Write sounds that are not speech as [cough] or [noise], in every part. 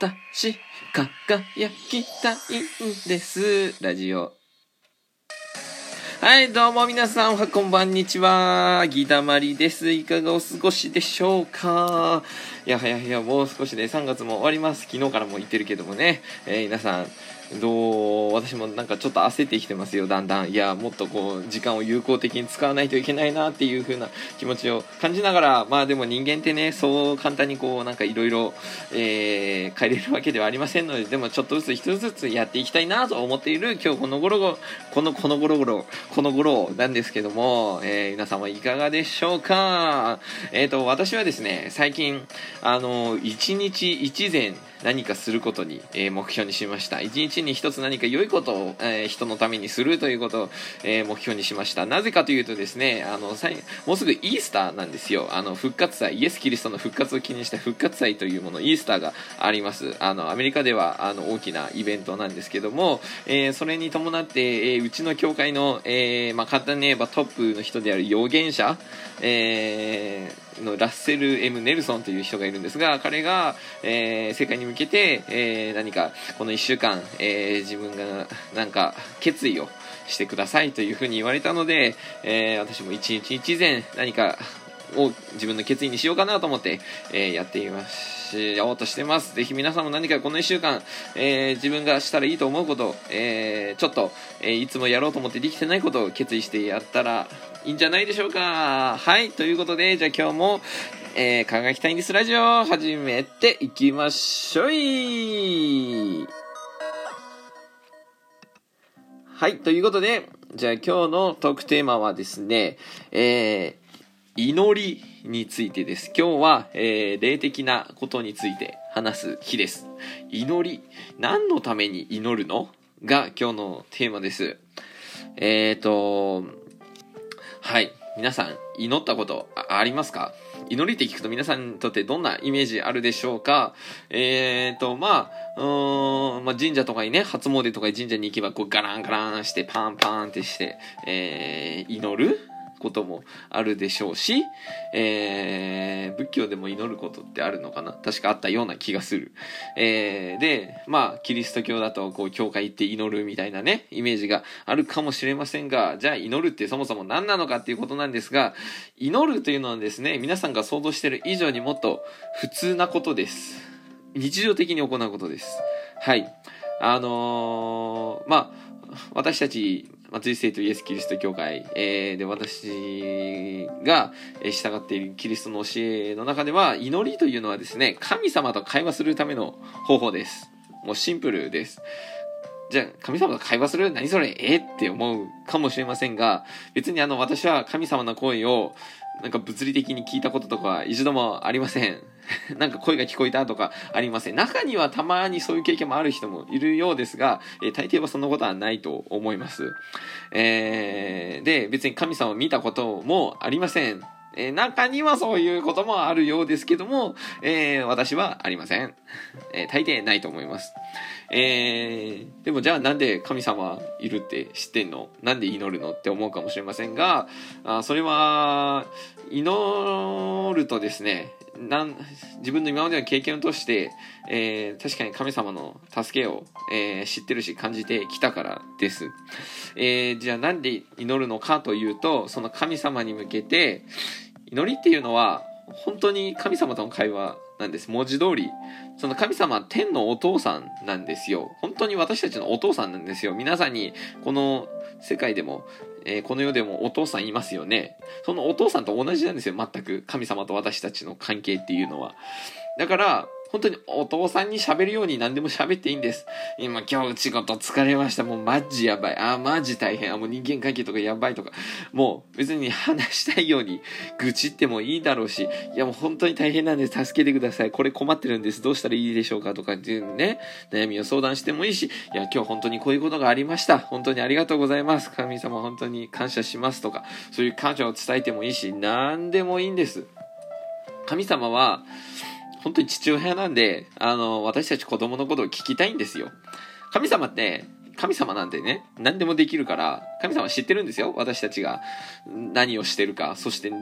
私、輝きたいんです。ラジオ。はい、どうも皆さんはこんばんにちは。ギダマリです。いかがお過ごしでしょうか？いやはやはや、もう少しで3月も終わります。昨日からも言ってるけどもね。えー皆さん、どう私もなんかちょっと焦ってきてますよ。だんだん。いやもっとこう時間を有効的に使わないといけないなっていう風な気持ちを感じながら。まあでも人間ってねそう簡単にこうなんかいろいろ変えれるわけではありませんので。でもちょっとずつ一つずつやっていきたいなと思っている今日この頃ごこのこの頃頃この頃なんですけども、えー皆様いかがでしょうか。えっ、と私はですね最近あの一日一膳何かすることに、えー目標にしました。一日に一つ何か良いことを、えー人のためにするということを、えー目標にしました。なぜかというとですねあのさいもうすぐイースターなんですよ。あの復活祭イエス・キリストの復活を記念した復活祭というものイースターがあります。あのアメリカではあの大きなイベントなんですけども、えーそれに伴って、えーうちの教会の、えーまあ、簡単に言えばトップの人である預言者、えーのラッセル・ M・ ネルソンという人がいるんですが彼が、えー世界に向けて、えー何かこの1週間、えー自分がなんか決意をしてくださいというふうに言われたので、えー私も一日一善何かを自分の決意にしようかなと思って、えやっていました。しようとしてます。ぜひ皆さんも何かこの1週間、えー自分がしたらいいと思うこと、えーちょっと、えーいつもやろうと思ってできてないことを決意してやったらいいんじゃないでしょうか。はいということでじゃあ今日もえー、輝きたいんです。ラジオ始めていきましょい。はい、ということで、じゃあ今日のトークテーマはですね、えー、祈りについてです。今日は、えー、霊的なことについて話す日です。祈り、何のために祈るの？が今日のテーマです。えーと、はい。皆さん、祈ったことありますか？祈りって聞くと皆さんにとってどんなイメージあるでしょうか？えーと、まあ、うーん、まあ、神社とかにね、初詣とかに神社に行けば、こう、ガランガランして、パンパンってして、えー、祈ることもあるでしょうし、えー、仏教でも祈ることってあるのかな？確かあったような気がする。えー、で、まあ、キリスト教だと、こう、教会行って祈るみたいなね、イメージがあるかもしれませんが、じゃあ祈るってそもそも何なのかっていうことなんですが、祈るというのはですね、皆さんが想像してる以上にもっと普通なことです。日常的に行うことです。はい。あのーまあ、私たち、松井聖とイエス・キリスト教会、えーで、私が従っているキリストの教えの中では、祈りというのはですね、神様と会話するための方法です。もうシンプルです。じゃあ、神様と会話する？何それ？えって思うかもしれませんが、別にあの、私は神様の声を、なんか物理的に聞いたこととか一度もありません。[laughs] なんか声が聞こえたとかありません。中にはたまにそういう経験もある人もいるようですが、えー大抵はそんなことはないと思います。えーで、別に神様を見たこともありません。えー中にはそういうこともあるようですけども、えー私はありません。えー大抵ないと思います。えーでもじゃあなんで神様いるって知ってんの？なんで祈るのって思うかもしれませんが、あそれは、祈るとですね、なん自分の今までの経験を通して、えー確かに神様の助けを、えー知ってるし感じてきたからです。えーじゃあなんで祈るのかというと、その神様に向けて、祈りっていうのは本当に神様との会話なんです。文字通り。その神様は天のお父さんなんですよ。本当に私たちのお父さんなんですよ。皆さんにこの世界でも、えーこの世でもお父さんいますよね。そのお父さんと同じなんですよ。全く。神様と私たちの関係っていうのは。だから、本当にお父さんに喋るように何でも喋っていいんです。今今日仕事疲れました。もうマジやばい。あーマジ大変。あもう人間関係とかやばいとか。もう別に話したいように愚痴ってもいいだろうし、いやもう本当に大変なんです。助けてください。これ困ってるんです。どうしたらいいでしょうかとかっていうね、悩みを相談してもいいし、いや今日本当にこういうことがありました。本当にありがとうございます。神様本当に感謝しますとか、そういう感謝を伝えてもいいし、何でもいいんです。神様は、本当に父親なんで、あの、私たち子供のことを聞きたいんですよ。神様って、神様なんてね、何でもできるから、神様知ってるんですよ。私たちが何をしてるか。そして、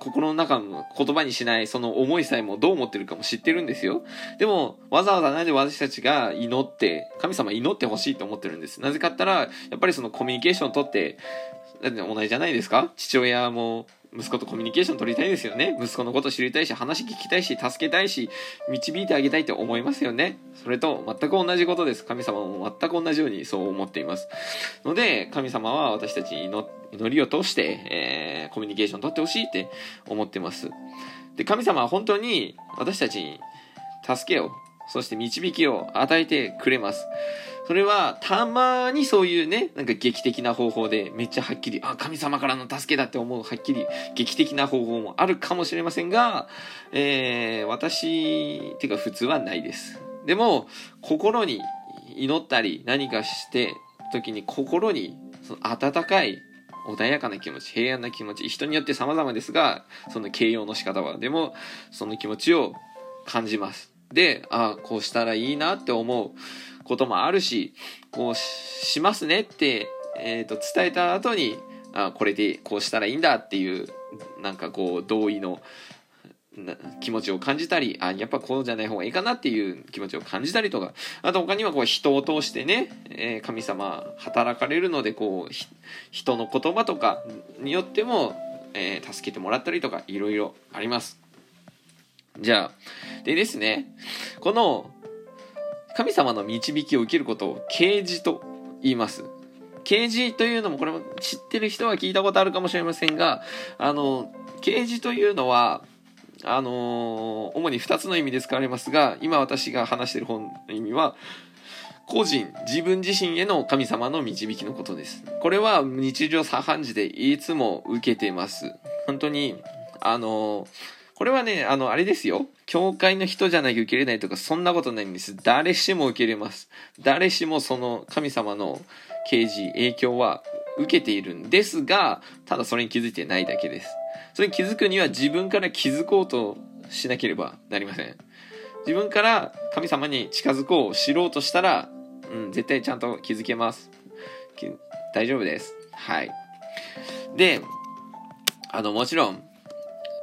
心の中の言葉にしないその思いさえもどう思ってるかも知ってるんですよ。でも、わざわざなんで私たちが祈って、神様祈ってほしいと思ってるんです。なぜかったら、やっぱりそのコミュニケーションをとって、だって同じじゃないですか？父親も息子とコミュニケーション取りたいですよね。息子のこと知りたいし、話聞きたいし、助けたいし、導いてあげたいって思いますよね。それと全く同じことです。神様も全く同じようにそう思っています。ので、神様は私たちに祈りを通して、えー、コミュニケーション取ってほしいって思ってます。で、神様は本当に私たちに助けを、そして導きを与えてくれます。それは、たまにそういうね、なんか劇的な方法で、めっちゃはっきり、あ、神様からの助けだって思う、はっきり劇的な方法もあるかもしれませんが、えー、私、てか普通はないです。でも、心に祈ったり、何かして、時に心に、その温かい、穏やかな気持ち、平安な気持ち、人によって様々ですが、その形容の仕方は、でも、その気持ちを感じます。で、ああ、こうしたらいいなって思う。こともあるし、こうしますねって、えっ、ー、と、伝えた後に、あこれでこうしたらいいんだっていう、なんかこう、同意の気持ちを感じたり、あ、やっぱこうじゃない方がいいかなっていう気持ちを感じたりとか、あと他にはこう人を通してね、えー、神様働かれるので、こう、人の言葉とかによっても、えー、助けてもらったりとか、いろいろあります。じゃあ、でですね、この神様の導きを受けることを啓示と言います。啓示というのもこれも知ってる人は聞いたことあるかもしれませんが、あの、啓示というのは、あの主に2つの意味で使われますが、今私が話してる本の意味は、個人、自分自身への神様の導きのことです。これは日常茶飯事でいつも受けてます。本当に、あのこれはね、あの、あれですよ。教会の人じゃなきゃ受けれないとか、そんなことないんです。誰しも受けれます。誰しもその神様の啓示、影響は受けているんですが、ただそれに気づいてないだけです。それに気づくには自分から気づこうとしなければなりません。自分から神様に近づこう、知ろうとしたら、うん、絶対ちゃんと気づけます。大丈夫です。はい。で、あの、もちろん、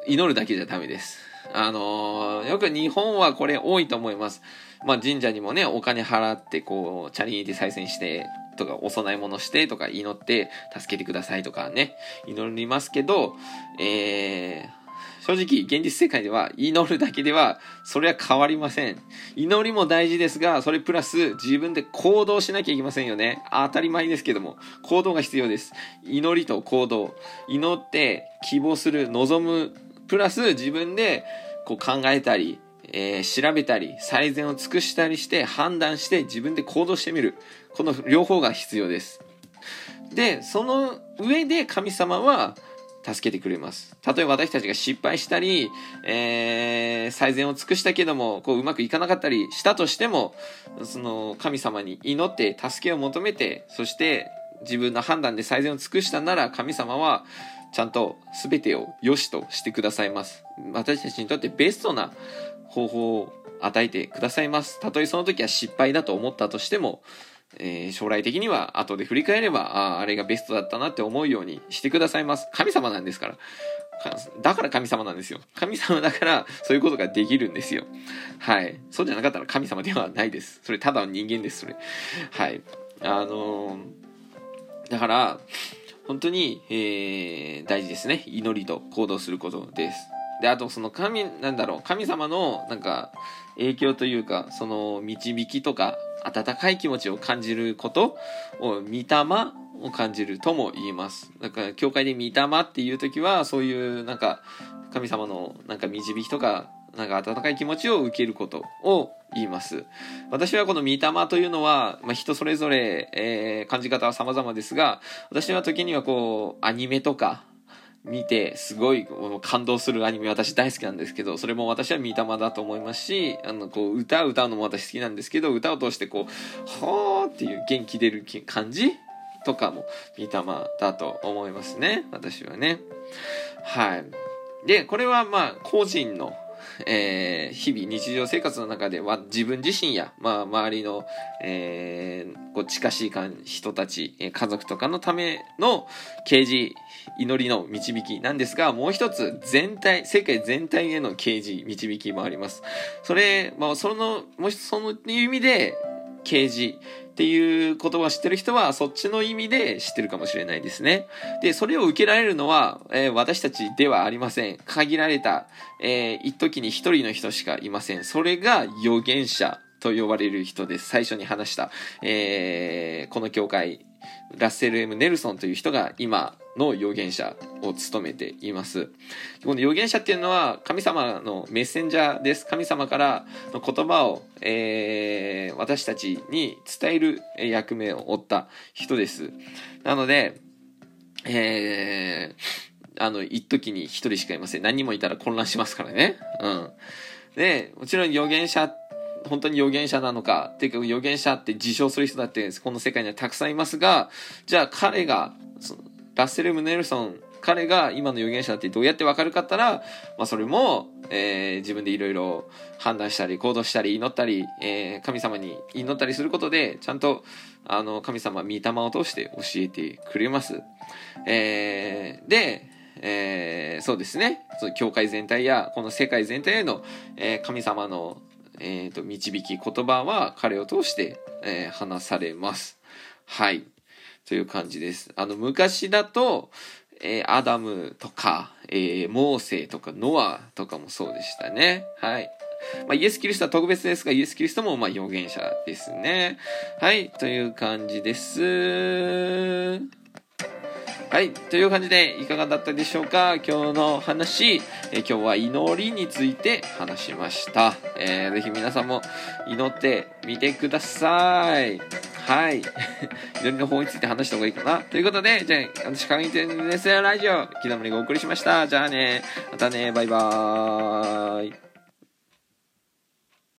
祈るだけじゃダメです。あのー、よく日本はこれ多いと思います。まあ神社にもね、お金払って、こう、チャリティー再選して、とか、お供え物してとか祈って、助けてくださいとかね、祈りますけど、えー、正直、現実世界では祈るだけでは、それは変わりません。祈りも大事ですが、それプラス自分で行動しなきゃいけませんよね。当たり前ですけども、行動が必要です。祈りと行動。祈って、希望する、望むプラス自分でこう考えたり、えー、調べたり、最善を尽くしたりして判断して自分で行動してみる。この両方が必要です。で、その上で神様は助けてくれます。例えば私たちが失敗したり、えー、最善を尽くしたけども、こううまくいかなかったりしたとしても、その神様に祈って助けを求めて、そして自分の判断で最善を尽くしたなら神様はちゃんと全てを良しとしてくださいます。私たちにとってベストな方法を与えてくださいます。たとえその時は失敗だと思ったとしても、えー、将来的には後で振り返れば、ああ、あれがベストだったなって思うようにしてくださいます。神様なんですから。だから神様なんですよ。神様だからそういうことができるんですよ。はい。そうじゃなかったら神様ではないです。それただの人間です、それ。はい。あのー、だから、本当に、えー、大事ですね。祈りと行動することです。で、あとその神、なんだろう、神様のなんか影響というか、その導きとか、温かい気持ちを感じることを、御霊を感じるとも言います。だから、教会で御霊っていう時は、そういうなんか、神様のなんか導きとか、なんか温かい気持ちを受けることを言います。私はこの御霊というのは、まあ、人それぞれ、えー、感じ方は様々ですが、私は時にはこう、アニメとか、見て、すごい感動するアニメ私大好きなんですけど、それも私は御霊だと思いますし、あの、こう、歌を歌うのも私好きなんですけど、歌を通してこう、はーっていう元気出る感じとかも御霊だと思いますね。私はね。はい。で、これはまあ、個人の [laughs] えー、日々日常生活の中では自分自身や、まあ、周りの、えー、こう近しい人たち、家族とかのための啓示、祈りの導きなんですが、もう一つ全体、世界全体への啓示、導きもあります。それ、まあ、その、もしその意味で、刑事っていう言葉を知ってる人はそっちの意味で知ってるかもしれないですね。で、それを受けられるのは、えー、私たちではありません。限られた、えー、一時に一人の人しかいません。それが預言者と呼ばれる人です。最初に話した、えー、この教会、ラッセル・ M・ ネルソンという人が今の預言者を務めています。この預言者っていうのは神様のメッセンジャーです。神様からの言葉を、えー、私たちに伝える役目を負った人です。なので、えー、あの、一時に一人しかいません。何人もいたら混乱しますからね。うん。で、もちろん預言者本当に預言者なのか、っていうか預言者って自称する人だってこの世界にはたくさんいますが、じゃあ彼が、ラッセル・ムネルソン、彼が今の預言者だってどうやってわかるかったら、まあそれも、えー、自分でいろいろ判断したり、行動したり、祈ったり、えー、神様に祈ったりすることで、ちゃんと、あの、神様、御霊を通して教えてくれます。えー、で、えー、そうですね。その教会全体や、この世界全体への、えー、神様の、えーと、導き言葉は彼を通して、えー、話されます。はい。という感じです。あの、昔だと、えー、アダムとか、えー、モーセとか、ノアとかもそうでしたね。はい。まあ、イエス・キリストは特別ですが、イエス・キリストも、まあ、預言者ですね。はい、という感じです。はい。という感じで、いかがだったでしょうか？今日の話、え今日は祈りについて話しました。えー、ぜひ皆さんも祈ってみてください。はい。[laughs] 祈りの方について話した方がいいかな。ということで、じゃあ、私、カギテンネスラジオ、木田森がお送りしました。じゃあね、またね、バイバーイ。